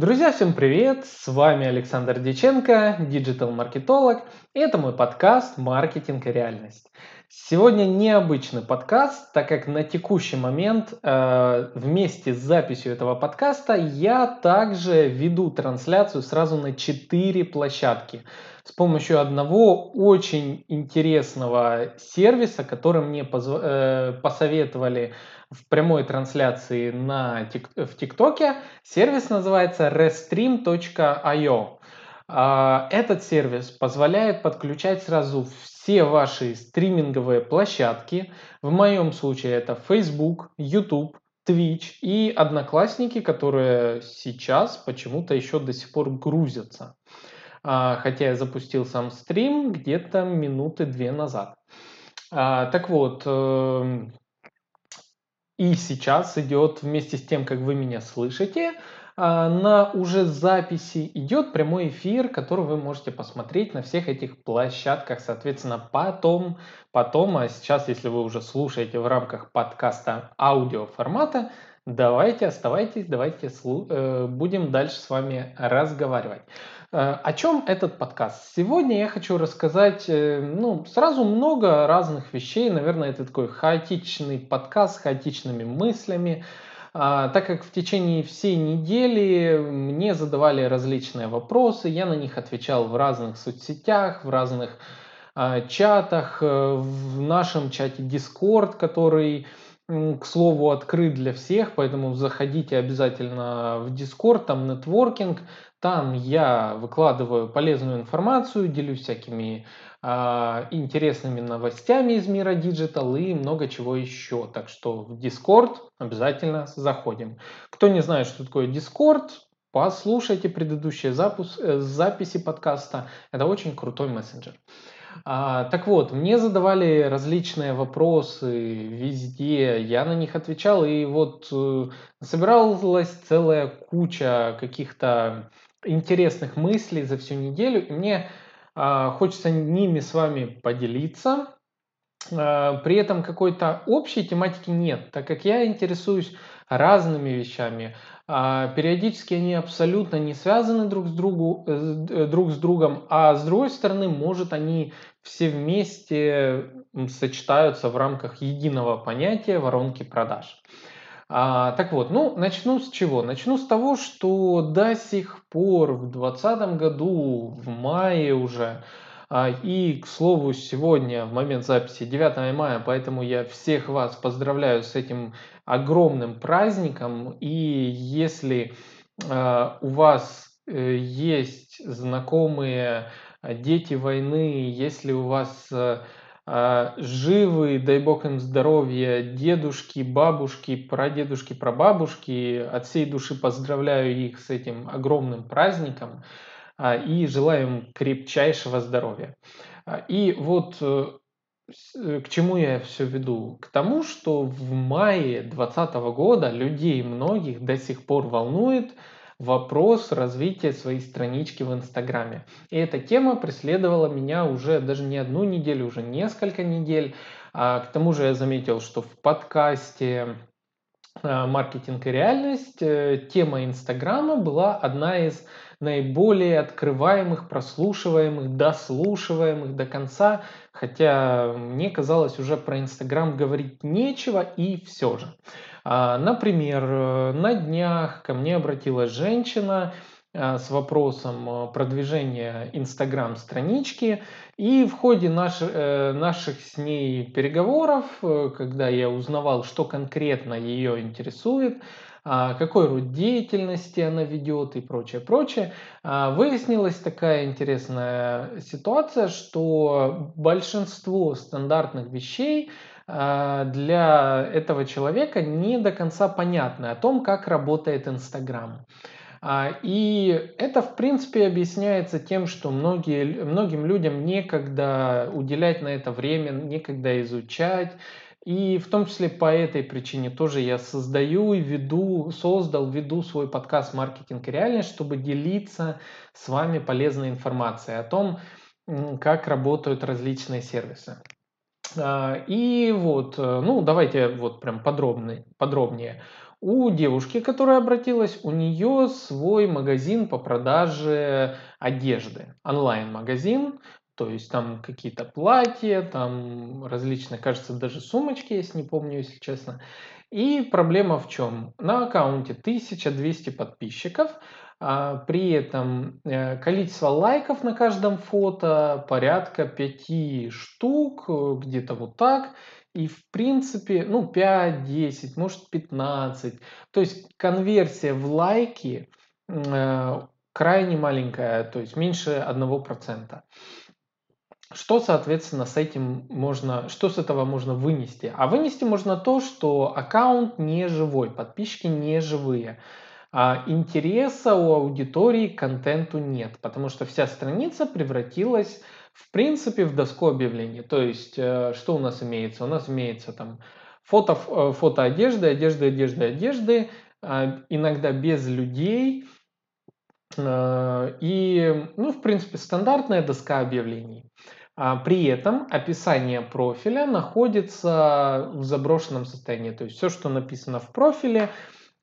Друзья, всем привет! С вами Александр Диченко, диджитал-маркетолог, и это мой подкаст «Маркетинг и реальность». Сегодня необычный подкаст, так как на текущий момент э, вместе с записью этого подкаста я также веду трансляцию сразу на 4 площадки с помощью одного очень интересного сервиса, который мне позв... э, посоветовали в прямой трансляции на в ТикТоке. Сервис называется restream.io. А, этот сервис позволяет подключать сразу все ваши стриминговые площадки. В моем случае это Facebook, YouTube, Twitch и Одноклассники, которые сейчас почему-то еще до сих пор грузятся. А, хотя я запустил сам стрим где-то минуты две назад. А, так вот, эм, и сейчас идет вместе с тем, как вы меня слышите, а, на уже записи идет прямой эфир, который вы можете посмотреть на всех этих площадках, соответственно, потом, потом, а сейчас, если вы уже слушаете в рамках подкаста аудио формата, давайте оставайтесь, давайте э, будем дальше с вами разговаривать. Э, о чем этот подкаст? Сегодня я хочу рассказать, э, ну, сразу много разных вещей. Наверное, это такой хаотичный подкаст с хаотичными мыслями. А, так как в течение всей недели мне задавали различные вопросы, я на них отвечал в разных соцсетях, в разных а, чатах, в нашем чате Discord, который к слову, открыт для всех, поэтому заходите обязательно в Discord, там нетворкинг, там я выкладываю полезную информацию, делюсь всякими э, интересными новостями из мира digital и много чего еще. Так что в Discord обязательно заходим. Кто не знает, что такое Discord, послушайте предыдущие запуск, э, записи подкаста. Это очень крутой мессенджер. А, так вот, мне задавали различные вопросы везде, я на них отвечал, и вот э, собиралась целая куча каких-то интересных мыслей за всю неделю, и мне э, хочется ними с вами поделиться. Э, при этом какой-то общей тематики нет, так как я интересуюсь разными вещами. Э, периодически они абсолютно не связаны друг с, другу, э, друг с другом, а с другой стороны, может, они все вместе сочетаются в рамках единого понятия воронки продаж. А, так вот, ну, начну с чего? Начну с того, что до сих пор в 2020 году, в мае уже, а, и, к слову, сегодня, в момент записи 9 мая, поэтому я всех вас поздравляю с этим огромным праздником. И если а, у вас э, есть знакомые дети войны, если у вас э, живы, дай бог им здоровья, дедушки, бабушки, прадедушки, прабабушки. От всей души поздравляю их с этим огромным праздником и желаю им крепчайшего здоровья. И вот э, э, к чему я все веду? К тому, что в мае 2020 года людей многих до сих пор волнует, вопрос развития своей странички в Инстаграме. И эта тема преследовала меня уже даже не одну неделю, уже несколько недель. А, к тому же я заметил, что в подкасте а, «Маркетинг и реальность» э, тема Инстаграма была одна из наиболее открываемых, прослушиваемых, дослушиваемых до конца, хотя мне казалось уже про Инстаграм говорить нечего и все же. А, например, э, на днях ко мне обратилась женщина э, с вопросом э, продвижения Инстаграм странички. И в ходе наш, наших с ней переговоров, когда я узнавал, что конкретно ее интересует, какой род деятельности она ведет и прочее, прочее, а, выяснилась такая интересная ситуация, что большинство стандартных вещей а, для этого человека не до конца понятны о том, как работает Инстаграм. И это, в принципе, объясняется тем, что многие, многим людям некогда уделять на это время, некогда изучать, и в том числе по этой причине тоже я создаю и веду, создал, веду свой подкаст «Маркетинг и реальность», чтобы делиться с вами полезной информацией о том, как работают различные сервисы. А, и вот, э, ну, давайте вот прям подробнее. подробнее. У девушки, которая обратилась, у нее свой магазин по продаже одежды, онлайн-магазин, то есть там какие-то платья, там различные, кажется, даже сумочки, если не помню, если честно. И проблема в чем? На аккаунте 1200 подписчиков, а при этом э, количество лайков на каждом фото порядка 5 штук, э, где-то вот так. И в принципе, ну 5, 10, может 15. То есть конверсия в лайки э, крайне маленькая, то есть меньше 1%. Что, соответственно, с этим можно, что с этого можно вынести? А вынести можно то, что аккаунт не живой, подписчики не живые. А интереса у аудитории к контенту нет, потому что вся страница превратилась в принципе в доску объявлений. То есть, э, что у нас имеется? У нас имеется там фото, э, фото одежды, одежды, одежды, одежды, а, иногда без людей. Э, и, ну, в принципе, стандартная доска объявлений. А при этом описание профиля находится в заброшенном состоянии. То есть все, что написано в профиле,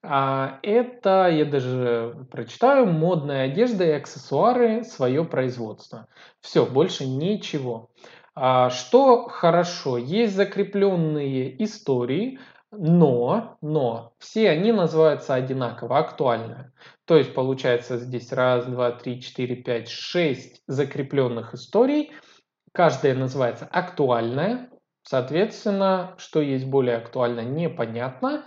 а, это, я даже прочитаю, модная одежда и аксессуары, свое производство. Все, больше ничего. А, что хорошо, есть закрепленные истории, но, но все они называются одинаково, актуальная. То есть получается здесь раз, два, три, четыре, пять, шесть закрепленных историй – Каждая называется актуальная. Соответственно, что есть более актуально, непонятно.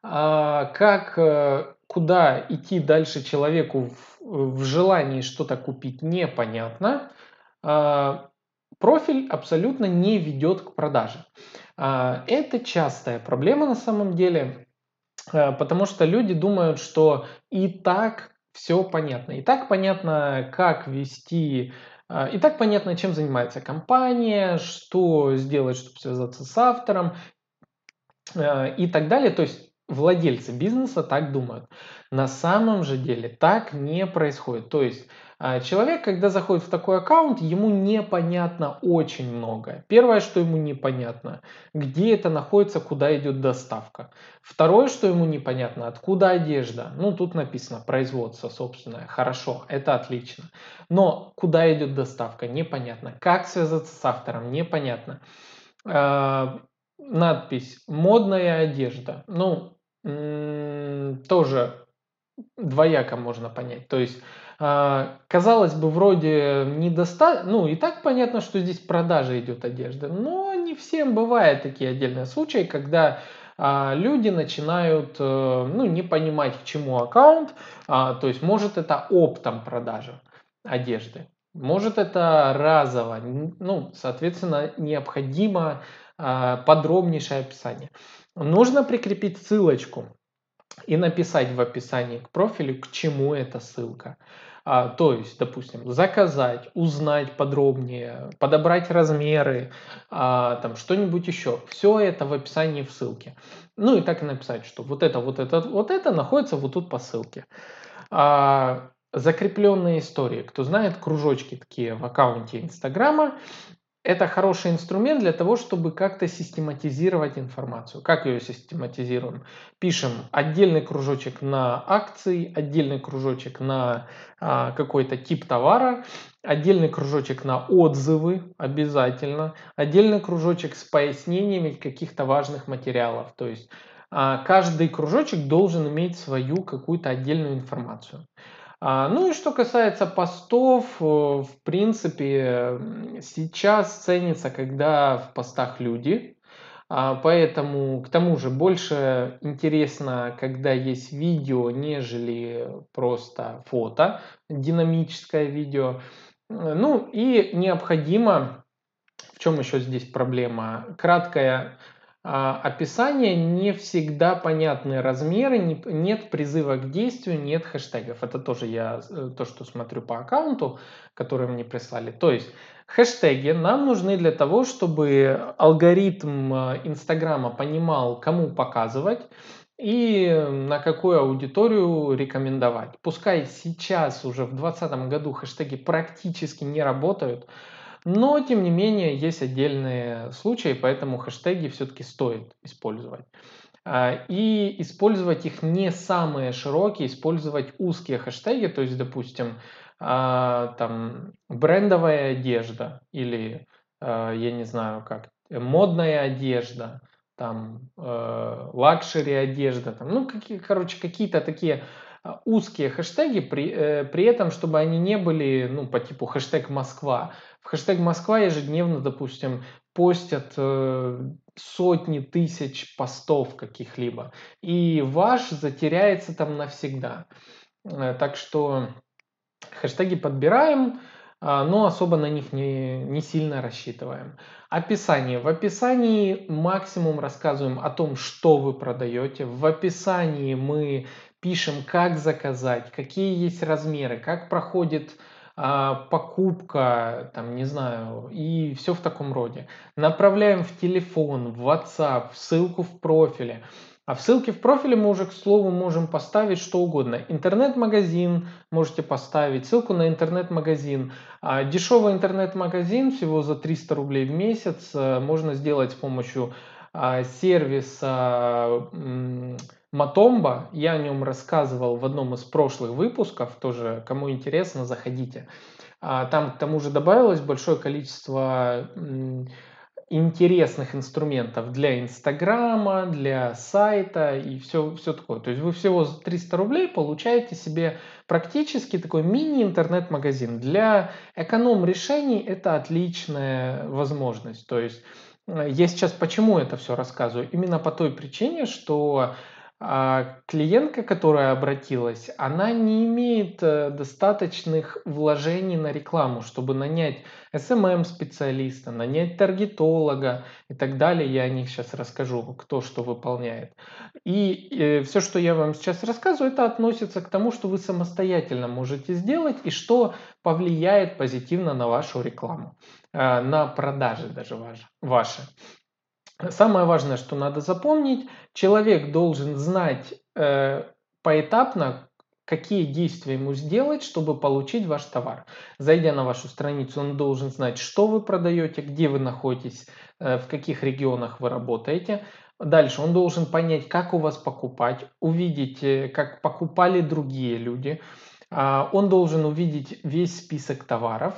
А, как, э, куда идти дальше человеку в, желании что-то купить, непонятно. А, профиль абсолютно не ведет к продаже. А, это частая проблема на самом деле, потому что люди думают, что и так все понятно. И так понятно, как вести и так понятно, чем занимается компания, что сделать, чтобы связаться с автором а, и так далее. То есть владельцы бизнеса так думают. На самом же деле так не происходит. То есть а, человек, когда заходит в такой аккаунт, ему непонятно очень много. Первое, что ему непонятно, где это находится, куда идет доставка. Второе, что ему непонятно, откуда одежда. Ну, тут написано производство собственное. Хорошо, это отлично. Но куда идет доставка, непонятно. Как связаться с автором, непонятно. А, надпись «Модная одежда». Ну, тоже двояко можно понять. То есть а, казалось бы, вроде недостаточно, ну и так понятно, что здесь продажа идет одежды, но не всем бывают такие отдельные случаи, когда а, люди начинают э, ну, не понимать, к чему аккаунт, а, то есть может это оптом продажа одежды, может это разово, ну, соответственно, необходимо подробнейшее описание. Нужно прикрепить ссылочку и написать в описании к профилю, к чему эта ссылка. А, то есть, допустим, заказать, узнать подробнее, подобрать размеры, а, там что-нибудь еще. Все это в описании в ссылке. Ну и так и написать, что вот это, вот это, вот это находится вот тут по ссылке. А, закрепленные истории. Кто знает, кружочки такие в аккаунте Инстаграма это хороший инструмент для того, чтобы как-то систематизировать информацию. Как ее систематизируем? Пишем отдельный кружочек на акции, отдельный кружочек на а, какой-то тип товара, отдельный кружочек на отзывы обязательно, отдельный кружочек с пояснениями каких-то важных материалов. То есть а, каждый кружочек должен иметь свою какую-то отдельную информацию. А, ну и что касается постов, э, в принципе, сейчас ценится, когда в постах люди, а, поэтому к тому же больше интересно, когда есть видео, нежели просто фото, динамическое видео. Ну и необходимо, в чем еще здесь проблема, краткая а, описание не всегда понятные размеры, нет призыва к действию, нет хэштегов. Это тоже я э, то, что смотрю по аккаунту, который мне прислали. То есть хэштеги нам нужны для того, чтобы алгоритм э, Инстаграма понимал, кому показывать и на какую аудиторию рекомендовать. Пускай сейчас уже в 2020 году хэштеги практически не работают, но, тем не менее, есть отдельные случаи, поэтому хэштеги все-таки стоит использовать. и использовать их не самые широкие, использовать узкие хэштеги, то есть, допустим, там брендовая одежда или, я не знаю как, модная одежда, там luxury одежда, там, ну, какие, короче, какие-то такие а, узкие хэштеги, при, э, при этом, чтобы они не были, ну, по типу хэштег Москва. В хэштег Москва ежедневно, допустим, постят э, сотни тысяч постов каких-либо. И ваш затеряется там навсегда. Э, так что хэштеги подбираем, а, но особо на них не, не сильно рассчитываем. Описание. В описании максимум рассказываем о том, что вы продаете. В описании мы пишем, как заказать, какие есть размеры, как проходит а, покупка, там, не знаю, и все в таком роде. Направляем в телефон, в WhatsApp, ссылку в профиле. А в ссылке в профиле мы уже, к слову, можем поставить что угодно. Интернет-магазин можете поставить, ссылку на интернет-магазин. А дешевый интернет-магазин всего за 300 рублей в месяц э, можно сделать с помощью а, сервиса Матомба, я о нем рассказывал в одном из прошлых выпусков, тоже кому интересно, заходите. А, там к тому же добавилось большое количество интересных инструментов для Инстаграма, для сайта и все, все такое. То есть вы всего за 300 рублей получаете себе практически такой мини-интернет-магазин. Для эконом-решений это отличная возможность. То есть э, я сейчас почему это все рассказываю? Именно по той причине, что а клиентка, которая обратилась, она не имеет э, достаточных вложений на рекламу, чтобы нанять SMM-специалиста, нанять таргетолога и так далее. Я о них сейчас расскажу, кто что выполняет. И э, все, что я вам сейчас рассказываю, это относится к тому, что вы самостоятельно можете сделать и что повлияет позитивно на вашу рекламу, э, на продажи даже ваши. Самое важное, что надо запомнить, человек должен знать э, поэтапно, какие действия ему сделать, чтобы получить ваш товар. Зайдя на вашу страницу, он должен знать, что вы продаете, где вы находитесь, э, в каких регионах вы работаете. Дальше он должен понять, как у вас покупать, увидеть, э, как покупали другие люди. Э, он должен увидеть весь список товаров.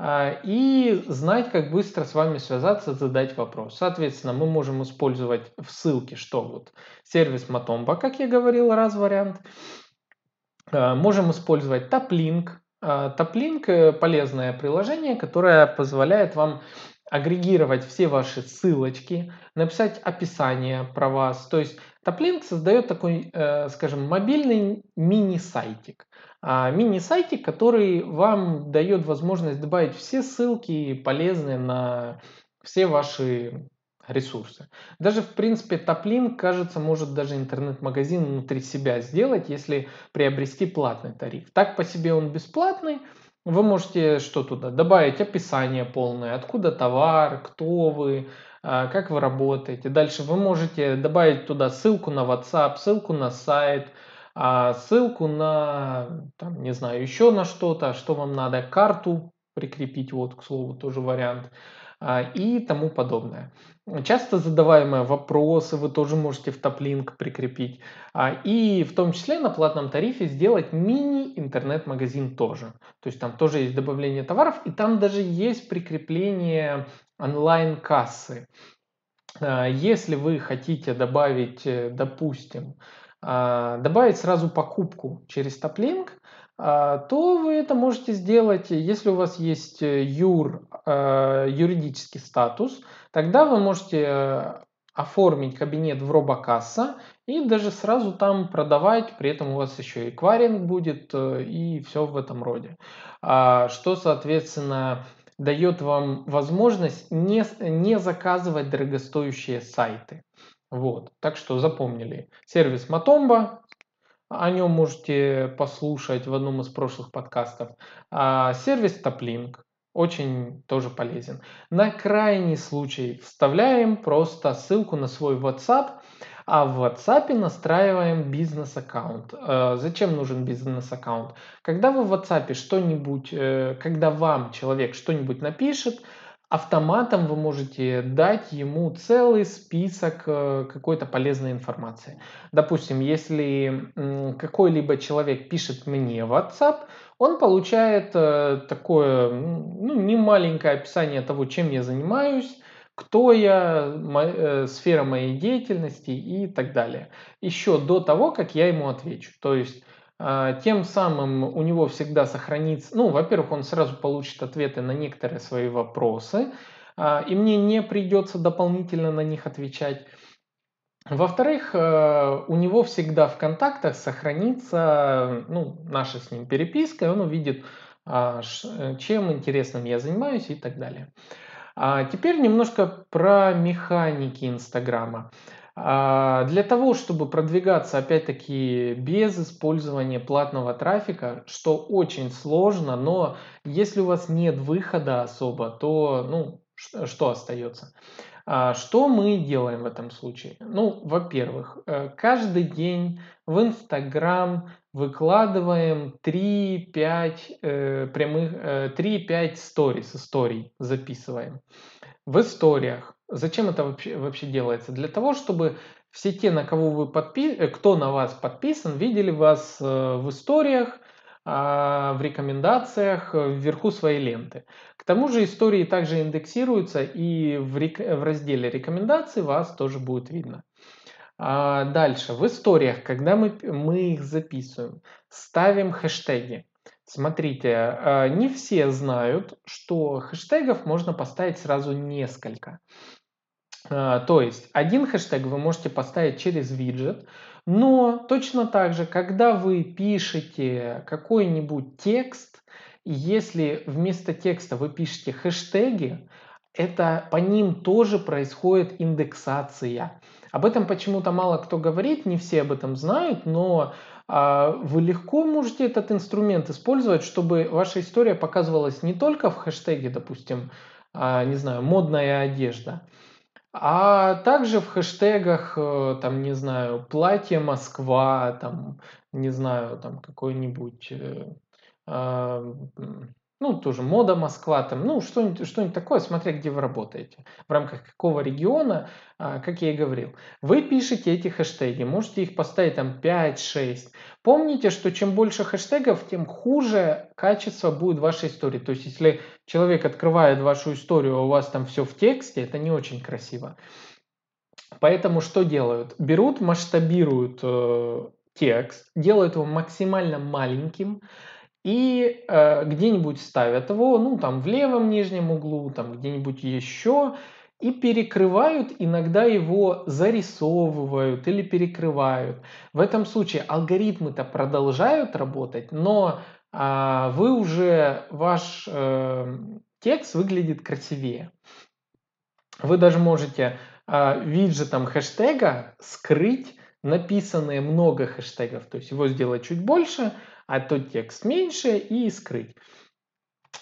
А, и знать, как быстро с вами связаться, задать вопрос. Соответственно, мы можем использовать в ссылке, что вот сервис Matomba, как я говорил, раз вариант. А, можем использовать TapLink. TapLink а, – полезное приложение, которое позволяет вам агрегировать все ваши ссылочки, написать описание про вас. То есть TapLink создает такой, э, скажем, мобильный мини-сайтик. А, мини-сайтик, который вам дает возможность добавить все ссылки полезные на все ваши ресурсы. Даже, в принципе, Топлин, кажется, может даже интернет-магазин внутри себя сделать, если приобрести платный тариф. Так по себе он бесплатный, вы можете что туда? Добавить? Описание полное, откуда товар, кто вы, а, как вы работаете. Дальше вы можете добавить туда ссылку на WhatsApp, ссылку на сайт, а ссылку на, там, не знаю, еще на что-то, что вам надо, карту прикрепить, вот, к слову, тоже вариант, и тому подобное. Часто задаваемые вопросы вы тоже можете в топ-линк прикрепить. А, и в том числе на платном тарифе сделать мини-интернет-магазин тоже. То есть там тоже есть добавление товаров, и там даже есть прикрепление онлайн-кассы. А, если вы хотите добавить, э, допустим, а, добавить сразу покупку через топлинк, а, то вы это можете сделать, если у вас есть э, юр, а, юридический статус, тогда вы можете э, оформить кабинет в робокасса и даже сразу там продавать, при этом у вас еще и кваринг будет э, и все в этом роде. Что, соответственно, дает вам возможность не, не заказывать дорогостоящие сайты. Вот, так что запомнили. Сервис Matomba, о нем можете послушать в одном из прошлых подкастов. А сервис Toplink очень тоже полезен. На крайний случай вставляем просто ссылку на свой WhatsApp, а в WhatsApp настраиваем бизнес-аккаунт. Э, зачем нужен бизнес-аккаунт? Когда вы в WhatsApp что-нибудь, э, когда вам человек что-нибудь напишет, автоматом вы можете дать ему целый список э, какой-то полезной информации. Допустим, если какой-либо человек пишет мне в WhatsApp, он получает э, такое ну, не маленькое описание того, чем я занимаюсь, кто я, моя, сфера моей деятельности и так далее. Еще до того, как я ему отвечу. То есть тем самым у него всегда сохранится, ну, во-первых, он сразу получит ответы на некоторые свои вопросы, а, и мне не придется дополнительно на них отвечать. Во-вторых, э, у него всегда в контактах сохранится ну, наша с ним переписка, и он увидит, а, чем интересным я занимаюсь и так далее. Теперь немножко про механики Инстаграма. А, для того, чтобы продвигаться, опять-таки, без использования платного трафика, что очень сложно, но если у вас нет выхода особо, то, ну, что, остается? А, что мы делаем в этом случае? Ну, во-первых, э, каждый день в Инстаграм выкладываем 3-5 э, прямых, э, 3-5 сторис, историй записываем. В историях Зачем это вообще, вообще делается? Для того, чтобы все те, на кого вы подпи... Э, кто на вас подписан, видели вас э, в историях, а, в рекомендациях, э, вверху своей ленты. К тому же истории также индексируются, и в, рек... в разделе рекомендаций вас тоже будет видно. А дальше, в историях, когда мы, мы их записываем, ставим хэштеги. Смотрите, а, не все знают, что хэштегов можно поставить сразу несколько. А, то есть один хэштег вы можете поставить через виджет, но точно так же, когда вы пишете какой-нибудь текст, если вместо текста вы пишете хэштеги, это по ним тоже происходит индексация. Об этом почему-то мало кто говорит, не все об этом знают, но а, вы легко можете этот инструмент использовать, чтобы ваша история показывалась не только в хэштеге, допустим, а, не знаю, модная одежда, а также в хэштегах, э, там, не знаю, платье Москва, там, не знаю, там какой-нибудь э, ну, тоже мода Москва, там, ну, что-нибудь что такое, смотря где вы работаете, в рамках какого региона, а, как я и говорил. Вы пишете эти хэштеги, можете их поставить там 5-6. Помните, что чем больше хэштегов, тем хуже качество будет вашей истории. То есть, если человек открывает вашу историю, а у вас там все в тексте, это не очень красиво. Поэтому что делают? Берут, масштабируют э, текст, делают его максимально маленьким, и э, где-нибудь ставят его, ну там в левом нижнем углу, там где-нибудь еще, и перекрывают, иногда его зарисовывают или перекрывают. В этом случае алгоритмы-то продолжают работать, но э, вы уже, ваш э, текст выглядит красивее. Вы даже можете э, виджетом хэштега скрыть написанные много хэштегов, то есть его сделать чуть больше, а тот текст меньше и скрыть.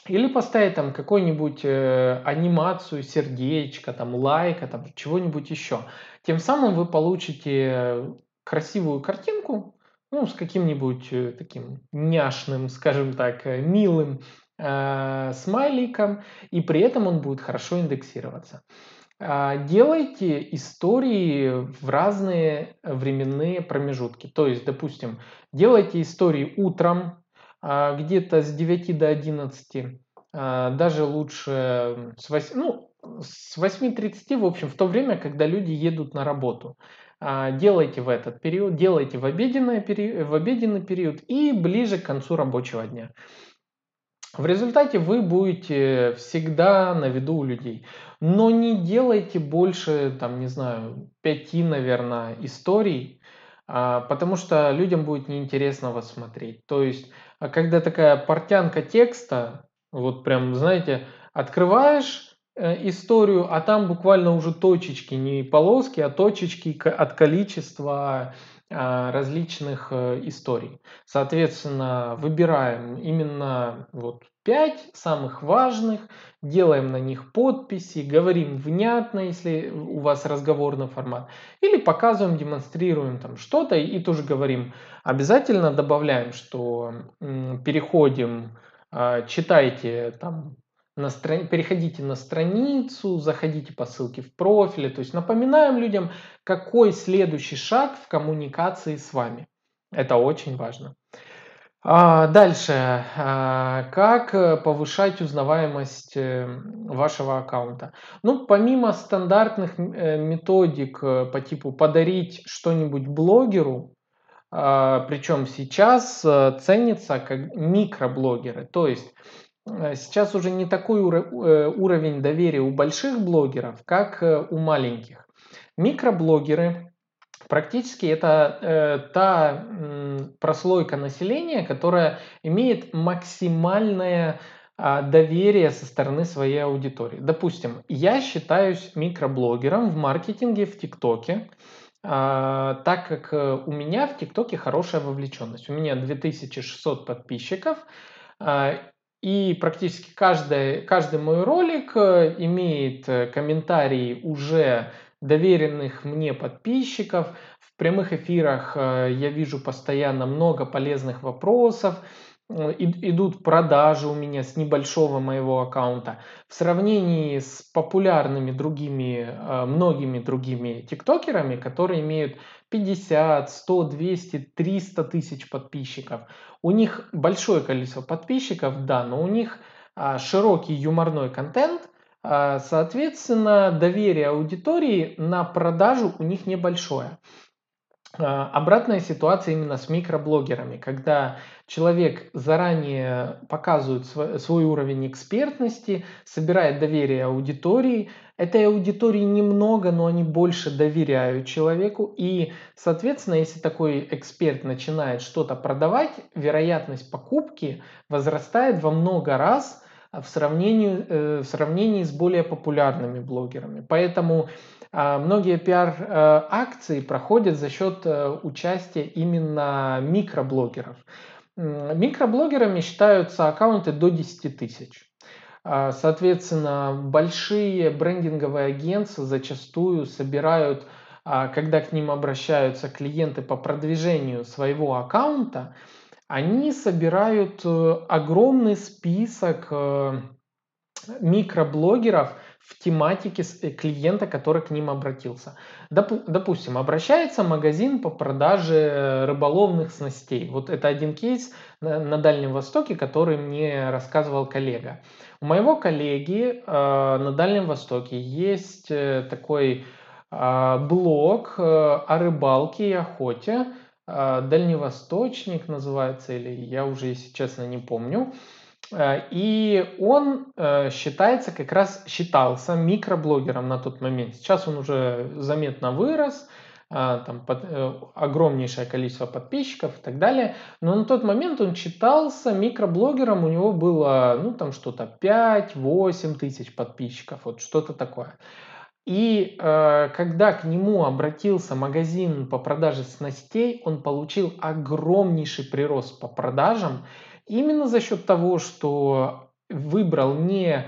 Или поставить там какую-нибудь э, анимацию, сердечко, там лайка, там чего-нибудь еще. Тем самым вы получите красивую картинку, ну, с каким-нибудь э, таким няшным, скажем так, э, милым э, смайликом, и при этом он будет хорошо индексироваться. А, делайте истории в разные временные промежутки. То есть, допустим, делайте истории утром, а, где-то с 9 до 11, а, даже лучше с 8, ну, с 8.30, в общем, в то время, когда люди едут на работу. Делайте в этот период, делайте в обеденный, в обеденный период и ближе к концу рабочего дня. В результате вы будете всегда на виду у людей. Но не делайте больше, там, не знаю, пяти, наверное, историй, а, потому что людям будет неинтересно вас смотреть. То есть, а когда такая портянка текста, вот прям, знаете, открываешь э, историю, а там буквально уже точечки, не полоски, а точечки от количества различных э, историй. Соответственно, выбираем именно вот пять самых важных, делаем на них подписи, говорим внятно, если у вас разговорный формат, или показываем, демонстрируем там что-то и тоже говорим. Обязательно добавляем, что переходим, а, читайте там на страни... переходите на страницу, заходите по ссылке в профиле. То есть напоминаем людям, какой следующий шаг в коммуникации с вами. Это очень важно. А, дальше. А, как э, повышать узнаваемость э, вашего аккаунта? Ну, помимо стандартных э, методик по типу подарить что-нибудь блогеру, а, причем сейчас ценится как микроблогеры. То есть сейчас уже не такой уровень доверия у больших блогеров, как у маленьких. Микроблогеры Практически это э, та э, прослойка населения, которая имеет максимальное э, доверие со стороны своей аудитории. Допустим, я считаюсь микроблогером в маркетинге в ТикТоке, э, так как э, у меня в ТикТоке хорошая вовлеченность. У меня 2600 подписчиков, э, и практически каждый, каждый мой ролик э, имеет э, комментарии уже доверенных мне подписчиков. В прямых эфирах э, я вижу постоянно много полезных вопросов. Э, идут продажи у меня с небольшого моего аккаунта. В сравнении с популярными другими, э, многими другими тиктокерами, которые имеют 50, 100, 200, 300 тысяч подписчиков. У них большое количество подписчиков, да, но у них а, широкий юморной контент – а, соответственно, доверие аудитории на продажу у них небольшое. А, обратная ситуация именно с микроблогерами, когда человек заранее показывает свой, уровень экспертности, собирает доверие аудитории. Этой аудитории немного, но они больше доверяют человеку. И, соответственно, если такой эксперт начинает что-то продавать, вероятность покупки возрастает во много раз – в сравнении, э, в сравнении с более популярными блогерами. Поэтому а, многие пиар-акции проходят за счет э, участия именно микроблогеров. Микроблогерами считаются аккаунты до 10 тысяч. А, соответственно, большие брендинговые агентства зачастую собирают, а, когда к ним обращаются клиенты по продвижению своего аккаунта, они собирают э, огромный список э, микроблогеров в тематике э, клиента, который к ним обратился. Допустим, обращается магазин по продаже рыболовных снастей. Вот это один кейс на Дальнем Востоке, который мне рассказывал коллега. У моего коллеги на Дальнем Востоке есть такой блог о рыбалке и охоте, дальневосточник называется, или я уже, если честно, не помню. А, и он э, считается, как раз считался микроблогером на тот момент. Сейчас он уже заметно вырос, а, там под, э, огромнейшее количество подписчиков и так далее. Но на тот момент он считался микроблогером, у него было, ну, там что-то 5-8 тысяч подписчиков, вот что-то такое. И э, когда к нему обратился магазин по продаже снастей, он получил огромнейший прирост по продажам именно за счет того, что выбрал не,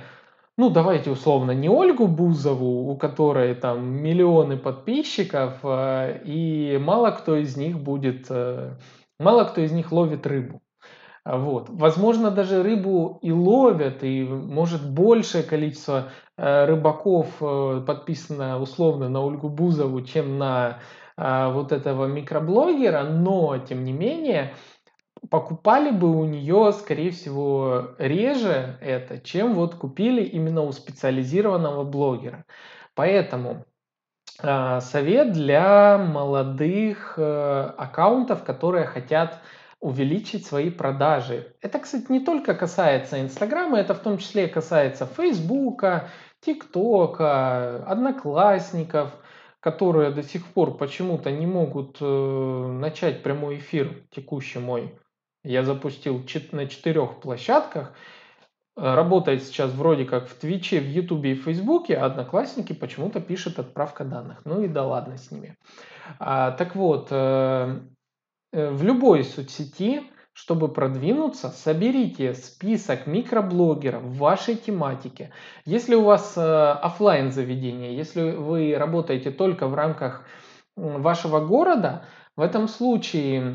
ну давайте условно, не Ольгу Бузову, у которой там миллионы подписчиков, э, и мало кто из них будет, э, мало кто из них ловит рыбу. Вот. Возможно, даже рыбу и ловят, и может большее количество э, рыбаков э, подписано условно на Ольгу Бузову, чем на э, вот этого микроблогера, но, тем не менее, покупали бы у нее, скорее всего, реже это, чем вот купили именно у специализированного блогера. Поэтому совет для молодых аккаунтов, которые хотят увеличить свои продажи. Это, кстати, не только касается Инстаграма, это в том числе касается Фейсбука, ТикТока, Одноклассников, которые до сих пор почему-то не могут э, начать прямой эфир текущий мой. Я запустил на четырех площадках. Работает сейчас вроде как в Твиче, в Ютубе и Фейсбуке, а Одноклассники почему-то пишет отправка данных. Ну и да ладно с ними. А, так вот, э, Э, в любой соцсети, чтобы продвинуться, соберите список микроблогеров в вашей тематике. Если у вас э, офлайн заведение, если вы работаете только в рамках вашего города, в этом случае э,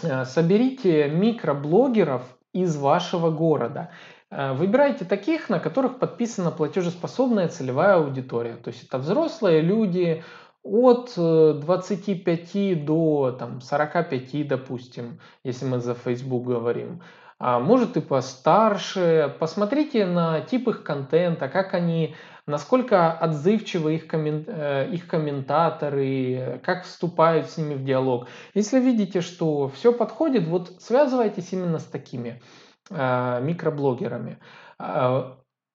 соберите микроблогеров из вашего города. Э, выбирайте таких, на которых подписана платежеспособная целевая аудитория. То есть это взрослые люди от 25 э, до там, 45, допустим, если мы за Facebook говорим. А может и постарше. Посмотрите на тип их контента, как они, насколько отзывчивы их, коммен, э, их комментаторы, как вступают с ними в диалог. Если видите, что все подходит, вот связывайтесь именно с такими. Э, микроблогерами. Э,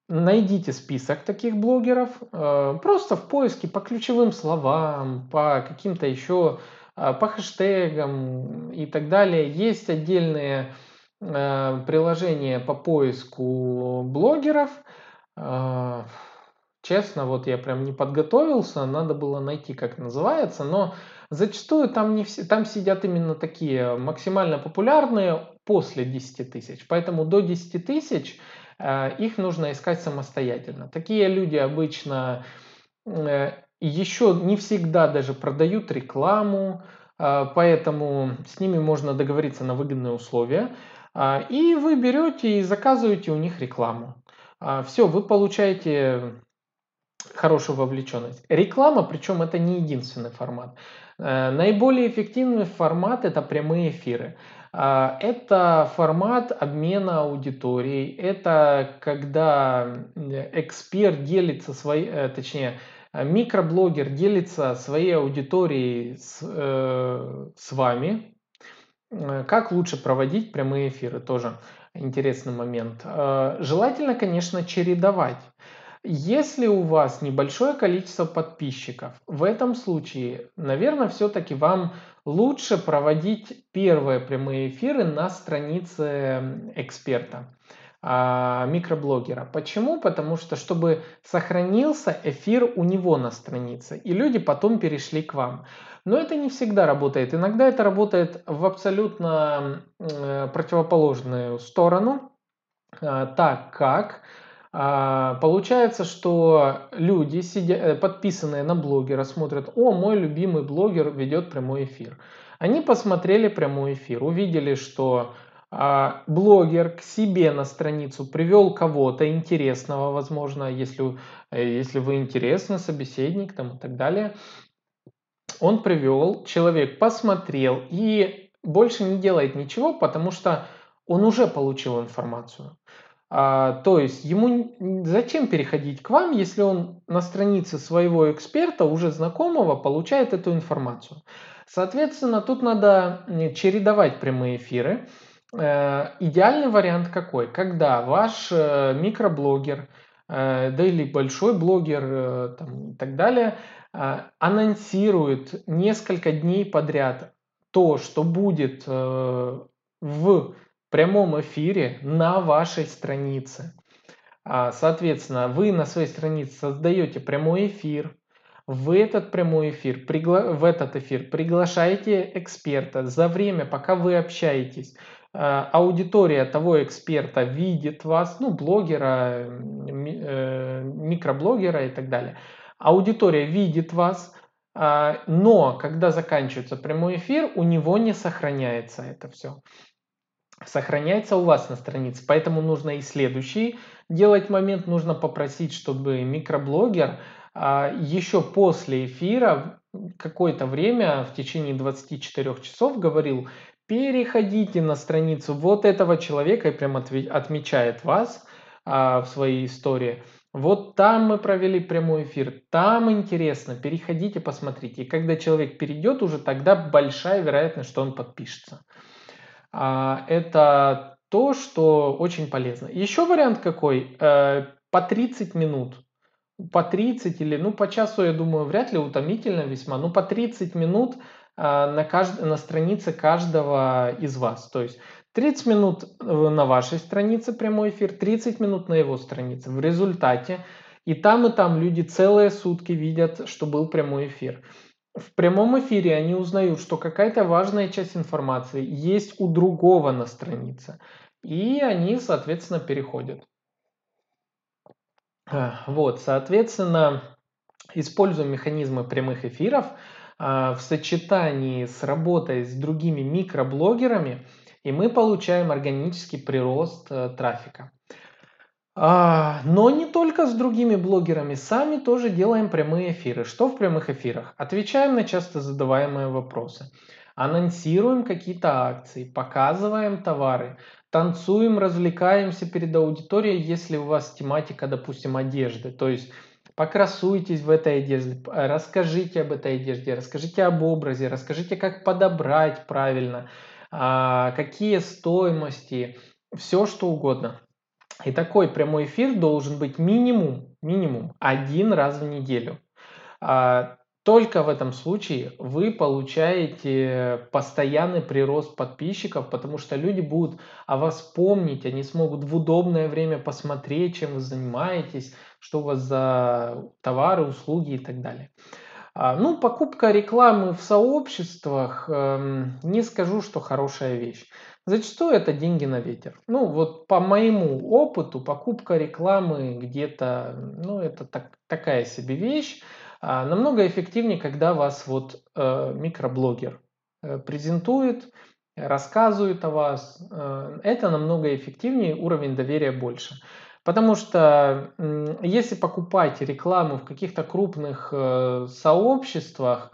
найдите список таких блогеров э, просто в поиске по ключевым словам, по каким-то еще, по хэштегам и так далее. Есть отдельные приложения по поиску блогеров. Честно, вот я прям не подготовился, надо было найти, как называется, но зачастую там, не все, там сидят именно такие максимально популярные после 10 тысяч. Поэтому до 10 тысяч э, их нужно искать самостоятельно. Такие люди обычно э, еще не всегда даже продают рекламу, э, поэтому с ними можно договориться на выгодные условия. И вы берете и заказываете у них рекламу. Все, вы получаете хорошую вовлеченность. Реклама, причем это не единственный формат. Наиболее эффективный формат это прямые эфиры. А, это формат обмена аудиторией, это когда эксперт делится своей, э, точнее, микроблогер делится своей аудиторией с, э, с вами. Э, как лучше проводить прямые эфиры, тоже интересный момент. Желательно, конечно, чередовать. Если у вас небольшое количество подписчиков, в этом случае, наверное, все-таки вам лучше проводить первые прямые эфиры на странице эксперта а, микроблогера. Почему? Потому что, чтобы сохранился эфир у него на странице, и люди потом перешли к вам. Но это не всегда работает. Иногда это работает в абсолютно э, противоположную сторону, э, так как а, получается, что люди, э, подписанные на блогера, смотрят, о, мой любимый блогер ведет прямой эфир. Они посмотрели прямой эфир, увидели, что а, блогер к себе на страницу привел кого-то интересного, возможно, если, э, если вы интересный собеседник там, и так далее. Он привел, человек посмотрел и больше не делает ничего, потому что он уже получил информацию. А, то есть ему зачем переходить к вам, если он на странице своего эксперта, уже знакомого, получает эту информацию. Соответственно, тут надо чередовать прямые эфиры. Э, идеальный вариант какой? Когда ваш э, микроблогер, э, да или большой блогер там, и так далее, анонсирует несколько дней подряд то, что будет в прямом эфире на вашей странице. А, соответственно, вы на своей странице создаете прямой эфир, в этот прямой эфир, в этот эфир приглашаете эксперта за время, пока вы общаетесь. А, аудитория того эксперта видит вас, ну, блогера, э, микроблогера и так далее. Аудитория видит вас, а, но когда заканчивается прямой эфир, у него не сохраняется это все сохраняется у вас на странице. Поэтому нужно и следующий делать момент. Нужно попросить, чтобы микроблогер а, еще после эфира какое-то время в течение 24 часов говорил, переходите на страницу вот этого человека и прям отмечает вас а, в своей истории. Вот там мы провели прямой эфир, там интересно, переходите, посмотрите. И когда человек перейдет, уже тогда большая вероятность, что он подпишется. А, это то, что очень полезно. Еще вариант какой? Э, по 30 минут. По 30 или, ну, по часу, я думаю, вряд ли утомительно весьма. Ну, по 30 минут а, на, кажд... на странице каждого из вас. То есть 30 минут на вашей странице прямой эфир, 30 минут на его странице. В результате и там, и там люди целые сутки видят, что был прямой эфир в прямом эфире они узнают, что какая-то важная часть информации есть у другого на странице. И они, соответственно, переходят. Вот, соответственно, используем механизмы прямых эфиров а, в сочетании с работой с другими микроблогерами, и мы получаем органический прирост э, трафика. А, но не только с другими блогерами, сами тоже делаем прямые эфиры. Что в прямых эфирах? Отвечаем на часто задаваемые вопросы. Анонсируем какие-то акции, показываем товары, танцуем, развлекаемся перед аудиторией, если у вас тематика, допустим, одежды. То есть покрасуйтесь в этой одежде, расскажите об этой одежде, расскажите об образе, расскажите, как подобрать правильно, а, какие стоимости, все что угодно. И такой прямой эфир должен быть минимум, минимум один раз в неделю. А, только в этом случае вы получаете постоянный прирост подписчиков, потому что люди будут о вас помнить, они смогут в удобное время посмотреть, чем вы занимаетесь, что у вас за товары, услуги и так далее. А, ну, покупка рекламы в сообществах, эм, не скажу, что хорошая вещь. Зачастую это деньги на ветер. Ну, вот по моему опыту, покупка рекламы где-то, ну, это так, такая себе вещь. А, намного эффективнее, когда вас вот э, микроблогер э, презентует, рассказывает о вас. Э, это намного эффективнее, уровень доверия больше. Потому что э, если покупать рекламу в каких-то крупных э, сообществах,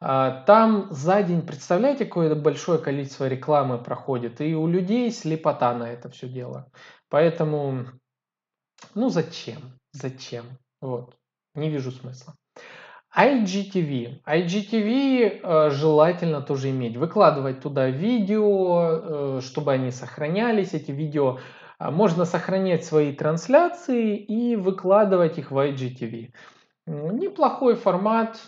там за день, представляете, какое большое количество рекламы проходит, и у людей слепота на это все дело. Поэтому, ну зачем? Зачем? Вот, не вижу смысла. IGTV. IGTV э, желательно тоже иметь. Выкладывать туда видео, э, чтобы они сохранялись. Эти видео э, можно сохранять свои трансляции и выкладывать их в IGTV. Неплохой формат,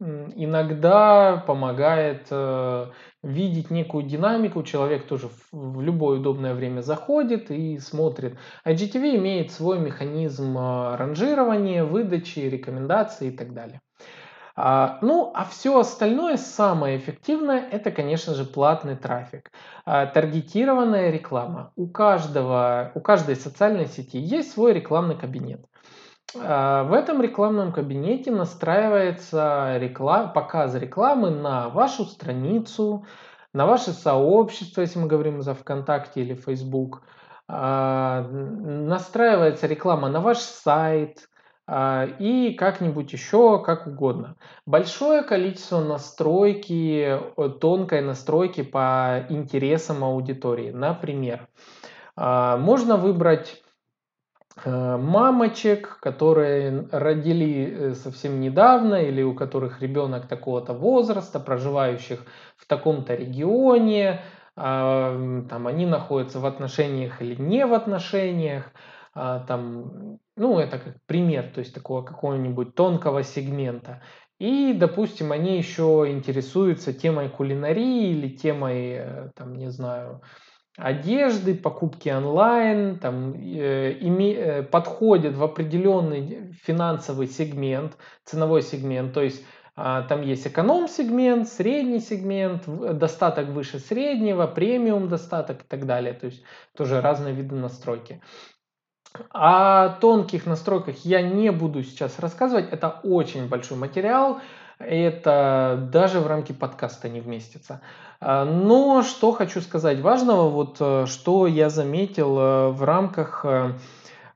иногда помогает э, видеть некую динамику. Человек тоже в, в любое удобное время заходит и смотрит. IGTV имеет свой механизм э, ранжирования, выдачи, рекомендаций и так далее. А, ну, а все остальное, самое эффективное, это, конечно же, платный трафик. А, таргетированная реклама. У, каждого, у каждой социальной сети есть свой рекламный кабинет. А, в этом рекламном кабинете настраивается реклам, показ рекламы на вашу страницу, на ваше сообщество, если мы говорим за ВКонтакте или Facebook. А, настраивается реклама на ваш сайт а, и как-нибудь еще, как угодно. Большое количество настройки, тонкой настройки по интересам аудитории. Например, можно выбрать Э, мамочек, которые родили э, совсем недавно или у которых ребенок такого-то возраста, проживающих в таком-то регионе, а, там они находятся в отношениях или не в отношениях, а, там, ну это как пример, то есть такого какого-нибудь тонкого сегмента. И, допустим, они еще интересуются темой кулинарии или темой, э, там, не знаю, одежды, покупки онлайн, там, э, име, э, подходит в определенный финансовый сегмент, ценовой сегмент, то есть э, там есть эконом-сегмент, средний сегмент, достаток выше среднего, премиум достаток и так далее, то есть тоже разные виды настройки. О тонких настройках я не буду сейчас рассказывать, это очень большой материал, это даже в рамки подкаста не вместится. А, но что хочу сказать важного, вот э, что я заметил э, в рамках э,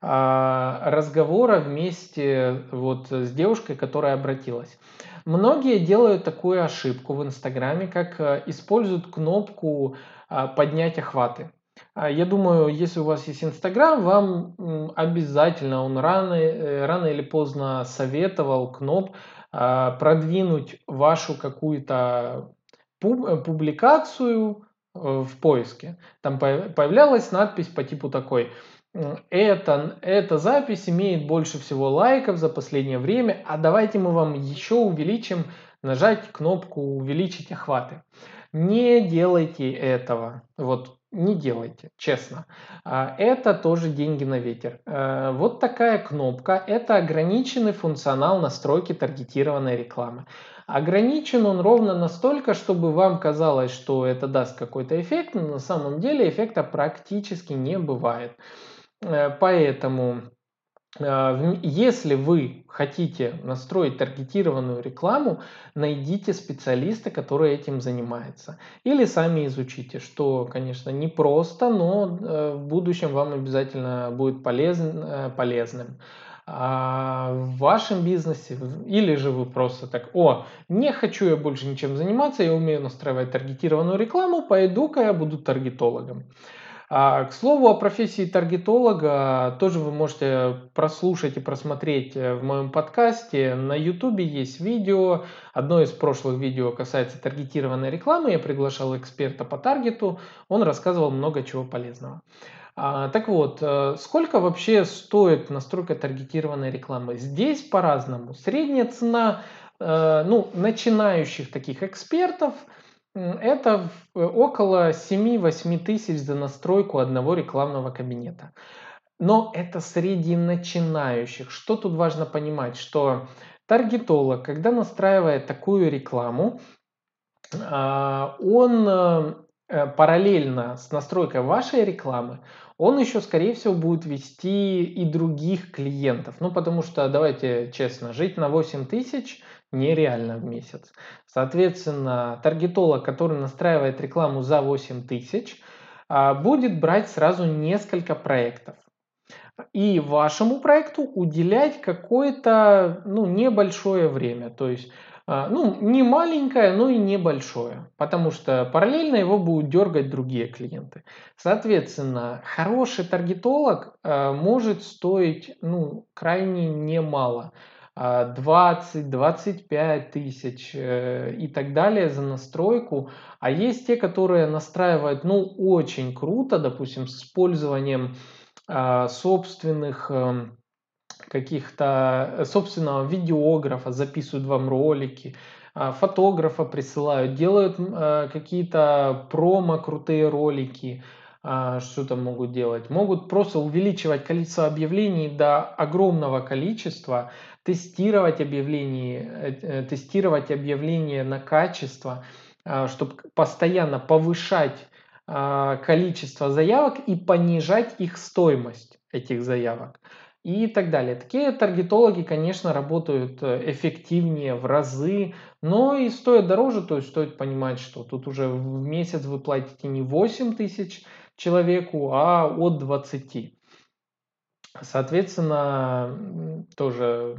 а, разговора вместе вот с девушкой, которая обратилась. Многие делают такую ошибку в Инстаграме, как используют кнопку а, «Поднять охваты». Я думаю, если у вас есть Инстаграм, вам обязательно он рано, рано или поздно советовал кноп продвинуть вашу какую-то э, публикацию э, в поиске. Там появлялась надпись по типу такой это, эта запись имеет больше всего лайков за последнее время, а давайте мы вам еще увеличим, нажать кнопку увеличить охваты. Не делайте этого. Вот не делайте, честно. А, это тоже деньги на ветер. Э, вот такая кнопка – это ограниченный функционал настройки таргетированной рекламы. Ограничен он ровно настолько, чтобы вам казалось, что это даст какой-то эффект, но на самом деле эффекта практически не бывает. Э, поэтому если вы хотите настроить таргетированную рекламу, найдите специалиста, который этим занимается. Или сами изучите, что, конечно, непросто, но э, в будущем вам обязательно будет полезен, э, полезным. А в вашем бизнесе, или же вы просто так, о, не хочу я больше ничем заниматься, я умею настраивать таргетированную рекламу, пойду-ка я буду таргетологом. А, к слову о профессии таргетолога тоже вы можете прослушать и просмотреть э, в моем подкасте. На YouTube есть видео. Одно из прошлых видео касается таргетированной рекламы. Я приглашал эксперта по таргету. Он рассказывал много чего полезного. А, так вот, э, сколько вообще стоит настройка таргетированной рекламы? Здесь по-разному. Средняя цена э, ну, начинающих таких экспертов – это э, около 7-8 тысяч за настройку одного рекламного кабинета. Но это среди начинающих. Что тут важно понимать? Что таргетолог, когда настраивает такую рекламу, а, он э, э, параллельно с настройкой вашей рекламы, он еще, скорее всего, будет вести и других клиентов. Ну, потому что, давайте честно, жить на 8 тысяч – нереально в месяц. Соответственно, таргетолог, который настраивает рекламу за 8 тысяч, а, будет брать сразу несколько проектов. И вашему проекту уделять какое-то ну, небольшое время. То есть а, ну, не маленькое, но и небольшое, потому что параллельно его будут дергать другие клиенты. Соответственно, хороший таргетолог а, может стоить ну, крайне немало. 20-25 тысяч э, и так далее за настройку. А есть те, которые настраивают, ну, очень круто, допустим, с использованием а, собственных эм, каких-то, э, собственного видеографа, записывают вам ролики, а, фотографа присылают, делают э, какие-то промо крутые ролики, а, что там могут делать? Могут просто увеличивать количество объявлений до огромного количества, тестировать объявления, э, э, тестировать объявления на качество, а, чтобы постоянно повышать а, количество заявок и понижать их стоимость этих заявок и так далее. Такие таргетологи, конечно, работают э, эффективнее в разы, но и стоят дороже, то есть стоит понимать, что тут уже в месяц вы платите не 8 тысяч человеку, а от 20. Соответственно, тоже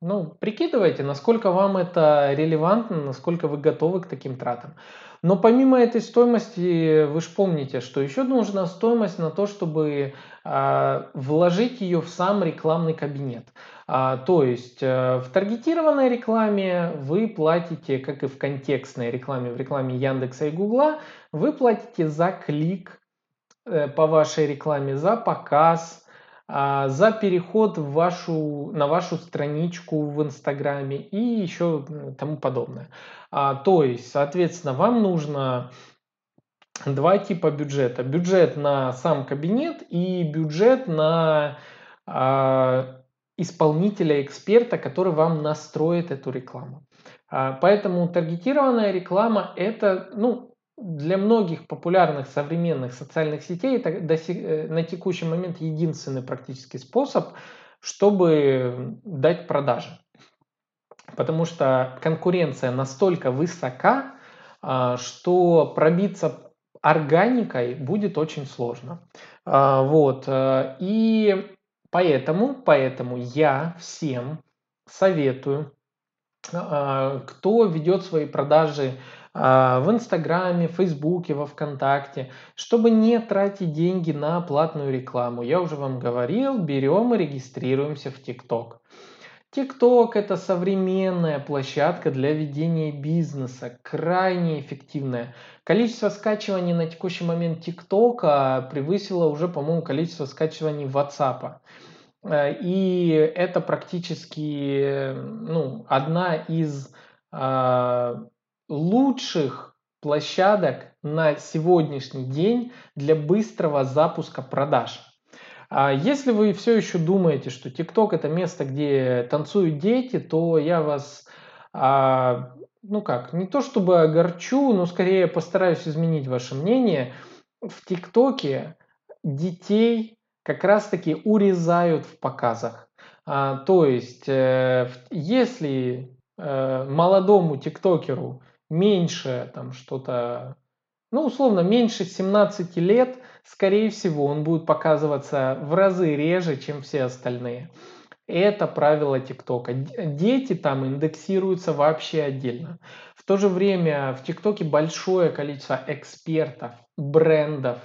ну, прикидывайте, насколько вам это релевантно, насколько вы готовы к таким тратам. Но помимо этой стоимости, вы же помните, что еще нужна стоимость на то, чтобы э, вложить ее в сам рекламный кабинет. А, то есть э, в таргетированной рекламе вы платите, как и в контекстной рекламе, в рекламе Яндекса и Гугла, вы платите за клик э, по вашей рекламе, за показ, за переход в вашу, на вашу страничку в Инстаграме и еще тому подобное. А, то есть, соответственно, вам нужно два типа бюджета. Бюджет на сам кабинет и бюджет на а, исполнителя, эксперта, который вам настроит эту рекламу. А, поэтому таргетированная реклама это, ну, для многих популярных современных социальных сетей это э, на текущий момент единственный практический способ, чтобы дать продажи. Потому что конкуренция настолько высока, а, что пробиться органикой будет очень сложно. А, вот. Э, и поэтому, поэтому я всем советую, а, кто ведет свои продажи в Инстаграме, Фейсбуке, во Вконтакте, чтобы не тратить деньги на платную рекламу. Я уже вам говорил, берем и регистрируемся в ТикТок. ТикТок – это современная площадка для ведения бизнеса, крайне эффективная. Количество скачиваний на текущий момент ТикТока превысило уже, по-моему, количество скачиваний WhatsApp. Э, и это практически ну, одна из а, лучших площадок на сегодняшний день для быстрого запуска продаж. А если вы все еще думаете, что TikTok это место, где танцуют дети, то я вас, а, ну как, не то чтобы огорчу, но скорее постараюсь изменить ваше мнение. В ТикТоке детей как раз таки урезают в показах. А, то есть, э, если э, молодому тиктокеру меньше там что-то, ну, условно, меньше 17 лет, скорее всего, он будет показываться в разы реже, чем все остальные. Это правило ТикТока. Дети там индексируются вообще отдельно. В то же время в ТикТоке большое количество экспертов, брендов,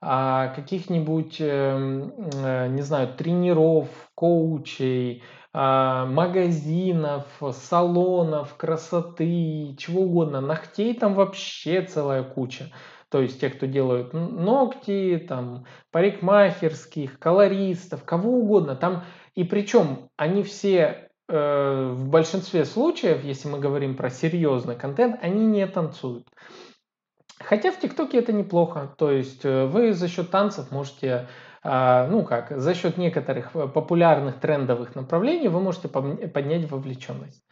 каких-нибудь, эм, э, не знаю, тренеров, коучей, а, магазинов, салонов красоты, чего угодно. Ногтей там вообще целая куча. То есть те, кто делают ногти, там, парикмахерских, колористов, кого угодно. Там, и причем они все э, в большинстве случаев, если мы говорим про серьезный контент, они не танцуют. Хотя в ТикТоке это неплохо. То есть э, вы за счет танцев можете, а, ну как, за счет некоторых э, популярных трендовых направлений вы можете поднять вовлеченность.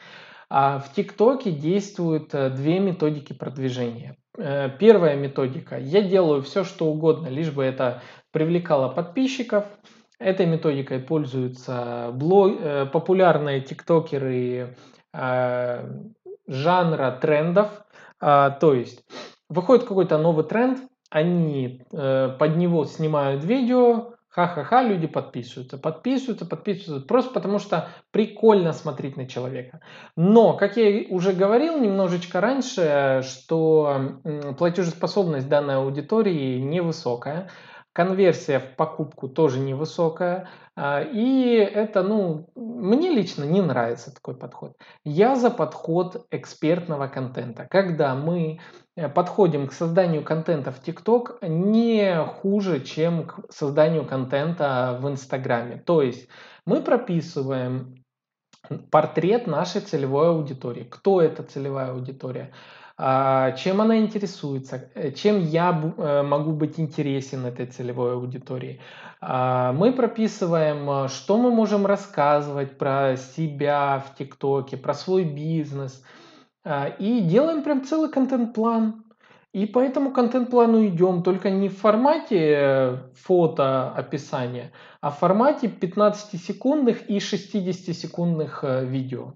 А в ТикТоке действуют э, две методики продвижения. Первая методика. Я делаю все, что угодно, лишь бы это привлекало подписчиков. Этой методикой пользуются блог, популярные тиктокеры жанра трендов. А, то есть выходит какой-то новый тренд, они э, под него снимают видео, ха-ха-ха, люди подписываются, подписываются, подписываются, просто потому что прикольно смотреть на человека. Но, как я уже говорил немножечко раньше, что платежеспособность данной аудитории невысокая, конверсия в покупку тоже невысокая, а, и это, ну, мне лично не нравится такой подход. Я за подход экспертного контента, когда мы подходим к созданию контента в ТикТок не хуже, чем к созданию контента в Инстаграме. То есть мы прописываем портрет нашей целевой аудитории. Кто эта целевая аудитория? А, чем она интересуется, э, чем я э, могу быть интересен этой целевой аудитории. А, мы прописываем, что мы можем рассказывать про себя в ТикТоке, про свой бизнес – и делаем прям целый контент-план. И по этому контент-плану идем, только не в формате э, фото описания, а в формате 15-секундных и 60-секундных э, видео.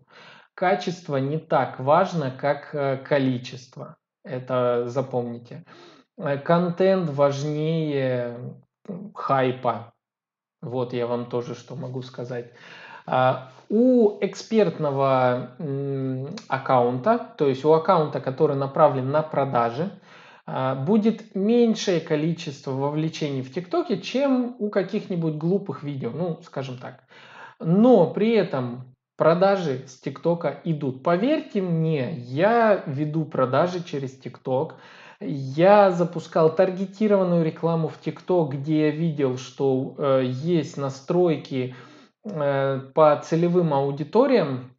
Качество не так важно, как э, количество. Это запомните. Контент важнее хайпа. Вот я вам тоже что могу сказать. У экспертного аккаунта, то есть у аккаунта, который направлен на продажи, а, будет меньшее количество вовлечений в ТикТоке, чем у каких-нибудь глупых видео, ну, скажем так. Но при этом продажи с ТикТока идут. Поверьте мне, я веду продажи через ТикТок. Я запускал таргетированную рекламу в ТикТок, где я видел, что э, есть настройки Э, по целевым аудиториям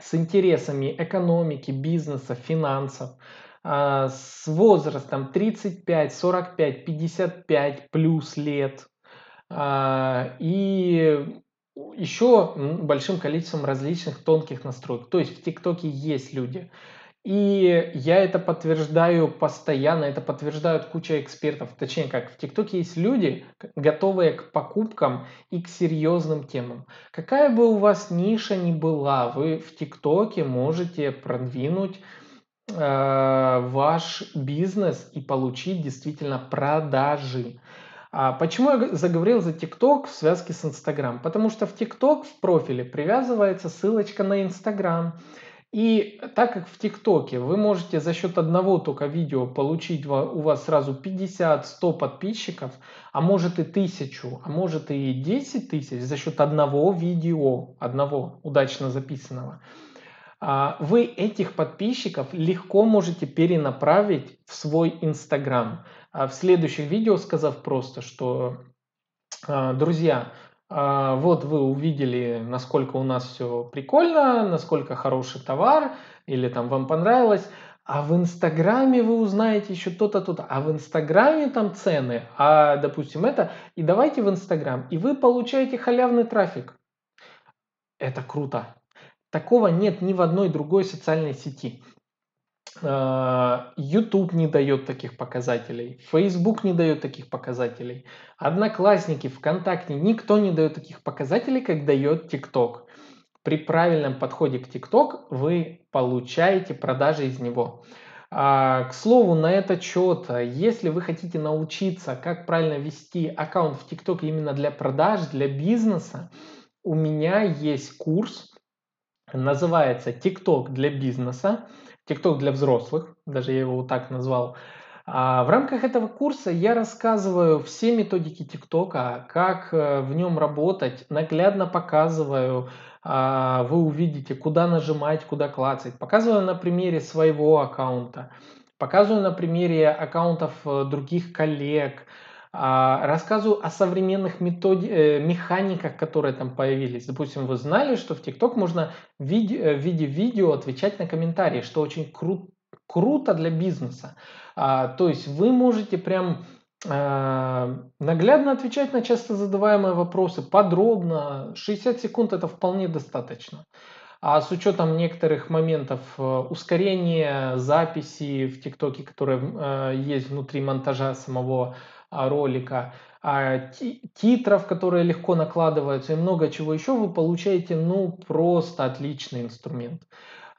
с интересами экономики, бизнеса, финансов, а, с возрастом 35, 45, 55 плюс лет а, и еще большим количеством различных тонких настроек. То есть в ТикТоке есть люди, и я это подтверждаю постоянно, это подтверждают куча экспертов. Точнее, как в ТикТоке есть люди, готовые к покупкам и к серьезным темам. Какая бы у вас ниша ни была, вы в ТикТоке можете продвинуть э, ваш бизнес и получить действительно продажи. А почему я заговорил за ТикТок в связке с Инстаграм? Потому что в ТикТок в профиле привязывается ссылочка на Инстаграм. И так как в ТикТоке вы можете за счет одного только видео получить у вас сразу 50-100 подписчиков, а может и тысячу, а может и 10 тысяч за счет одного видео, одного удачно записанного, а, вы этих подписчиков легко можете перенаправить в свой Инстаграм. А в следующих видео сказав просто, что а, друзья, вот вы увидели, насколько у нас все прикольно, насколько хороший товар, или там вам понравилось, а в Инстаграме вы узнаете еще то-то, то-то, а в Инстаграме там цены, а допустим это, и давайте в Инстаграм, и вы получаете халявный трафик. Это круто. Такого нет ни в одной другой социальной сети. А, YouTube не дает таких показателей, Facebook не дает таких показателей, Одноклассники, ВКонтакте, никто не дает таких показателей, как дает TikTok. При правильном подходе к TikTok вы получаете продажи из него. А, к слову, на этот счет, если вы хотите научиться, как правильно вести аккаунт в TikTok именно для продаж, для бизнеса, у меня есть курс, называется TikTok для бизнеса. TikTok для взрослых, даже я его вот так назвал. А в рамках этого курса я рассказываю все методики ТикТока, как э, в нем работать, наглядно показываю, а, вы увидите, куда нажимать, куда клацать. Показываю на примере своего аккаунта, показываю на примере аккаунтов э, других коллег, рассказываю о современных методи- э, механиках, которые там появились. Допустим, вы знали, что в ТикТок можно виде, э, в виде видео отвечать на комментарии, что очень кру- круто для бизнеса. А, то есть вы можете прям а, наглядно отвечать на часто задаваемые вопросы, подробно. 60 секунд это вполне достаточно. А с учетом некоторых моментов э, ускорения записи в ТикТоке, которые э, есть внутри монтажа самого а, ролика, а, титров, которые легко накладываются и много чего еще, вы получаете ну просто отличный инструмент.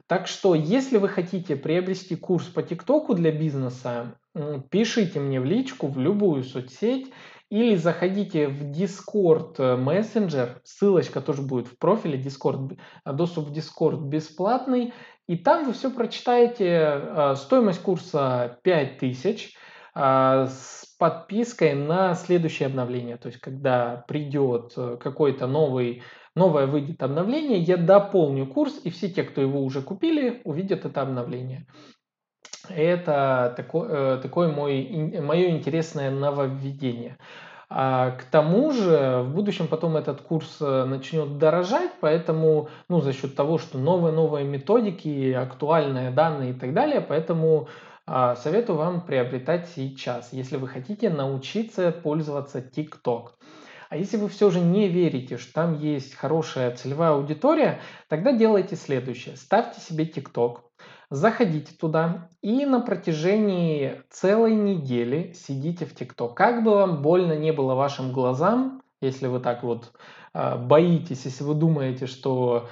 Так что, если вы хотите приобрести курс по ТикТоку для бизнеса, пишите мне в личку, в любую соцсеть, или заходите в Discord Messenger, ссылочка тоже будет в профиле Discord, доступ в Discord бесплатный, и там вы все прочитаете. А, стоимость курса 5000 с подпиской на следующее обновление. То есть, когда придет э, какой-то новый, новое выйдет обновление, я дополню курс, и все те, кто его уже купили, увидят это обновление. Это такой, э, такое мой, мое интересное нововведение. А к тому же в будущем потом этот курс э, начнет дорожать, поэтому ну, за счет того, что новые-новые методики, актуальные данные и так далее, поэтому а, советую вам приобретать сейчас, если вы хотите научиться пользоваться TikTok. А если вы все же не верите, что там есть хорошая целевая аудитория, тогда делайте следующее. Ставьте себе TikTok, заходите туда и на протяжении целой недели сидите в TikTok. Как бы вам больно не было вашим глазам, если вы так вот а, боитесь, если вы думаете, что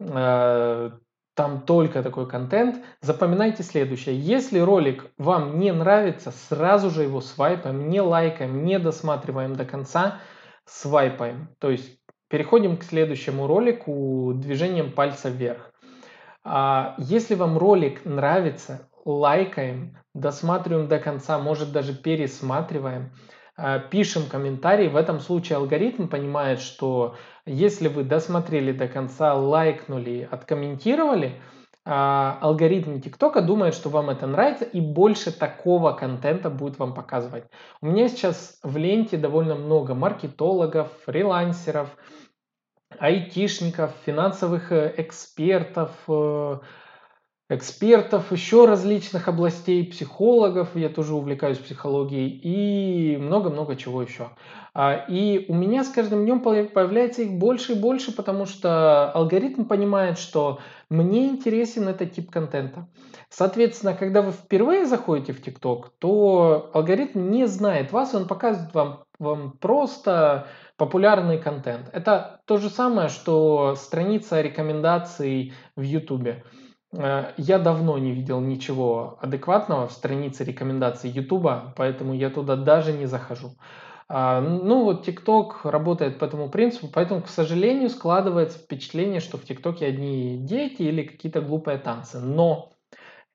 а, там только такой контент. Запоминайте следующее. Если ролик вам не нравится, сразу же его свайпаем, не лайкаем, не досматриваем до конца, свайпаем. То есть переходим к следующему ролику движением пальца вверх. А если вам ролик нравится, лайкаем, досматриваем до конца, может даже пересматриваем. А, пишем комментарий. В этом случае алгоритм понимает, что если вы досмотрели до конца, лайкнули, откомментировали, а, алгоритм ТикТока думает, что вам это нравится и больше такого контента будет вам показывать. У меня сейчас в ленте довольно много маркетологов, фрилансеров, айтишников, финансовых э, экспертов, э, экспертов, еще различных областей, психологов, я тоже увлекаюсь психологией, и много-много чего еще. А, и у меня с каждым днем появляется их больше и больше, потому что алгоритм понимает, что мне интересен этот тип контента. Соответственно, когда вы впервые заходите в ТикТок, то алгоритм не знает вас, он показывает вам, вам просто популярный контент. Это то же самое, что страница рекомендаций в Ютубе. Э, я давно не видел ничего адекватного в странице рекомендаций YouTube, поэтому я туда даже не захожу. А, ну вот TikTok работает по этому принципу, поэтому, к сожалению, складывается впечатление, что в ТикТоке одни дети или какие-то глупые танцы. Но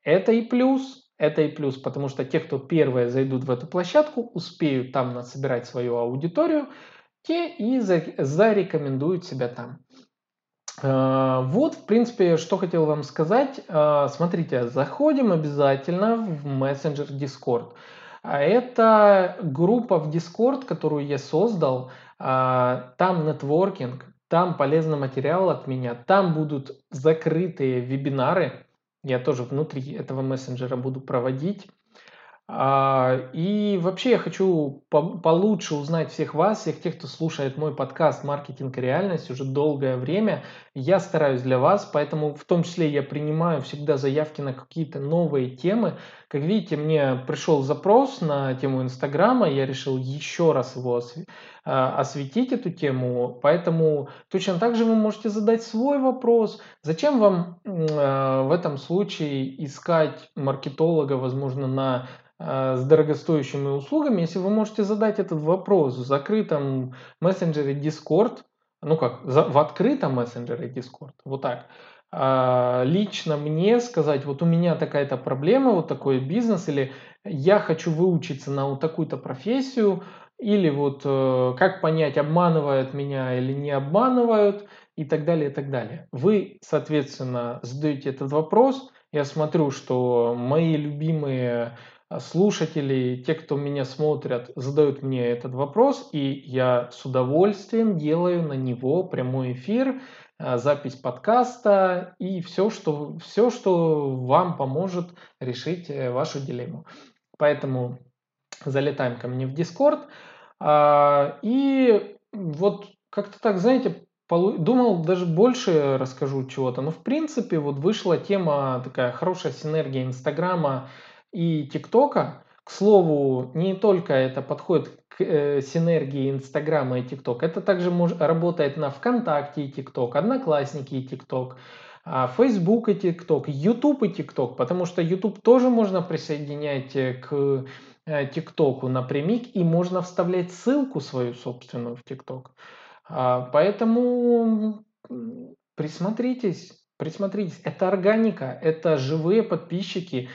это и плюс, это и плюс, потому что те, кто первые зайдут в эту площадку, успеют там насобирать свою аудиторию, те и зарекомендуют себя там. Э, вот, в принципе, что хотел вам сказать. Э, смотрите, заходим обязательно в мессенджер Discord. А это группа в Discord, которую я создал. Э, там нетворкинг, там полезный материал от меня, там будут закрытые вебинары. Я тоже внутри этого мессенджера буду проводить. И вообще я хочу получше узнать всех вас, всех тех, кто слушает мой подкаст «Маркетинг и реальность» уже долгое время. Я стараюсь для вас, поэтому в том числе я принимаю всегда заявки на какие-то новые темы. Как видите, мне пришел запрос на тему Инстаграма, я решил еще раз его а, осветить, эту тему. Поэтому точно так же вы можете задать свой вопрос. Зачем вам а, в этом случае искать маркетолога, возможно, на а, с дорогостоящими услугами, если вы можете задать этот вопрос в закрытом мессенджере Discord, ну как, в открытом мессенджере Discord, вот так, а, лично мне сказать, вот у меня такая-то проблема, вот такой бизнес, или я хочу выучиться на вот такую-то профессию, или вот э, как понять, обманывают меня или не обманывают, и так далее, и так далее. Вы, соответственно, задаете этот вопрос, я смотрю, что мои любимые слушатели, те, кто меня смотрят, задают мне этот вопрос, и я с удовольствием делаю на него прямой эфир, а, запись подкаста и все, что, все, что вам поможет решить э, вашу дилемму. Поэтому залетаем ко мне в Discord. А, и вот как-то так, знаете, думал даже больше расскажу чего-то. Но в принципе вот вышла тема такая хорошая синергия Инстаграма и ТикТока. К слову, не только это подходит к э, синергии Инстаграма и ТикТок, это также мож, работает на ВКонтакте и ТикТок, Одноклассники и ТикТок, Facebook и ТикТок, YouTube и ТикТок, потому что YouTube тоже можно присоединять э, к э, ТикТоку напрямик и можно вставлять ссылку свою собственную в ТикТок. А, поэтому присмотритесь, присмотритесь. Это органика, это живые подписчики,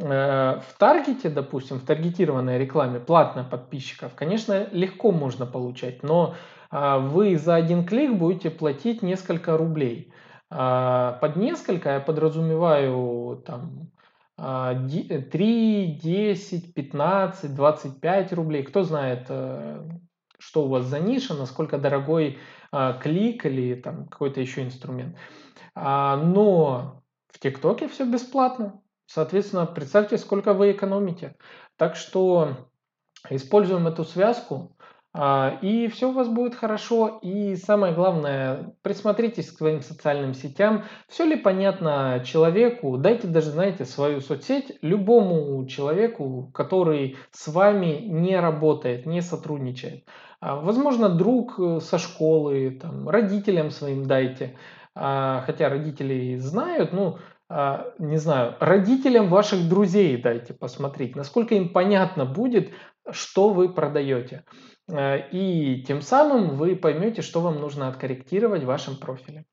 в таргете, допустим, в таргетированной рекламе платно подписчиков, конечно, легко можно получать, но а, вы за один клик будете платить несколько рублей. А, под несколько я подразумеваю там 3, 10, 15, 25 рублей. Кто знает, э, что у вас за ниша, насколько дорогой а, клик или там какой-то еще инструмент. Но в ТикТоке все бесплатно. Соответственно, представьте, сколько вы экономите. Так что используем эту связку, а, и все у вас будет хорошо. И самое главное, присмотритесь к своим социальным сетям. Все ли понятно человеку? Дайте даже, знаете, свою соцсеть любому человеку, который с вами не работает, не сотрудничает. А, возможно, друг э, со школы, там, родителям своим дайте. А, хотя родители знают, ну, не знаю, родителям ваших друзей дайте посмотреть, насколько им понятно будет, что вы продаете. А, и тем самым вы поймете, что вам нужно откорректировать в вашем профиле.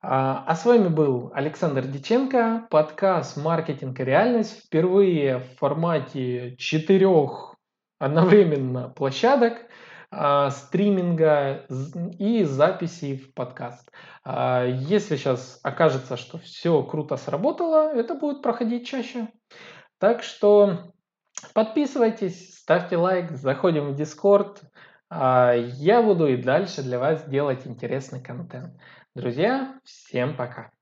А, а с вами был Александр Диченко, подкаст «Маркетинг и реальность». Впервые в формате четырех одновременно площадок – а, стриминга и записи в подкаст. А, если сейчас окажется, что все круто сработало, это будет проходить чаще. Так что подписывайтесь, ставьте лайк, заходим в Discord. А, я буду и дальше для вас делать интересный контент. Друзья, всем пока!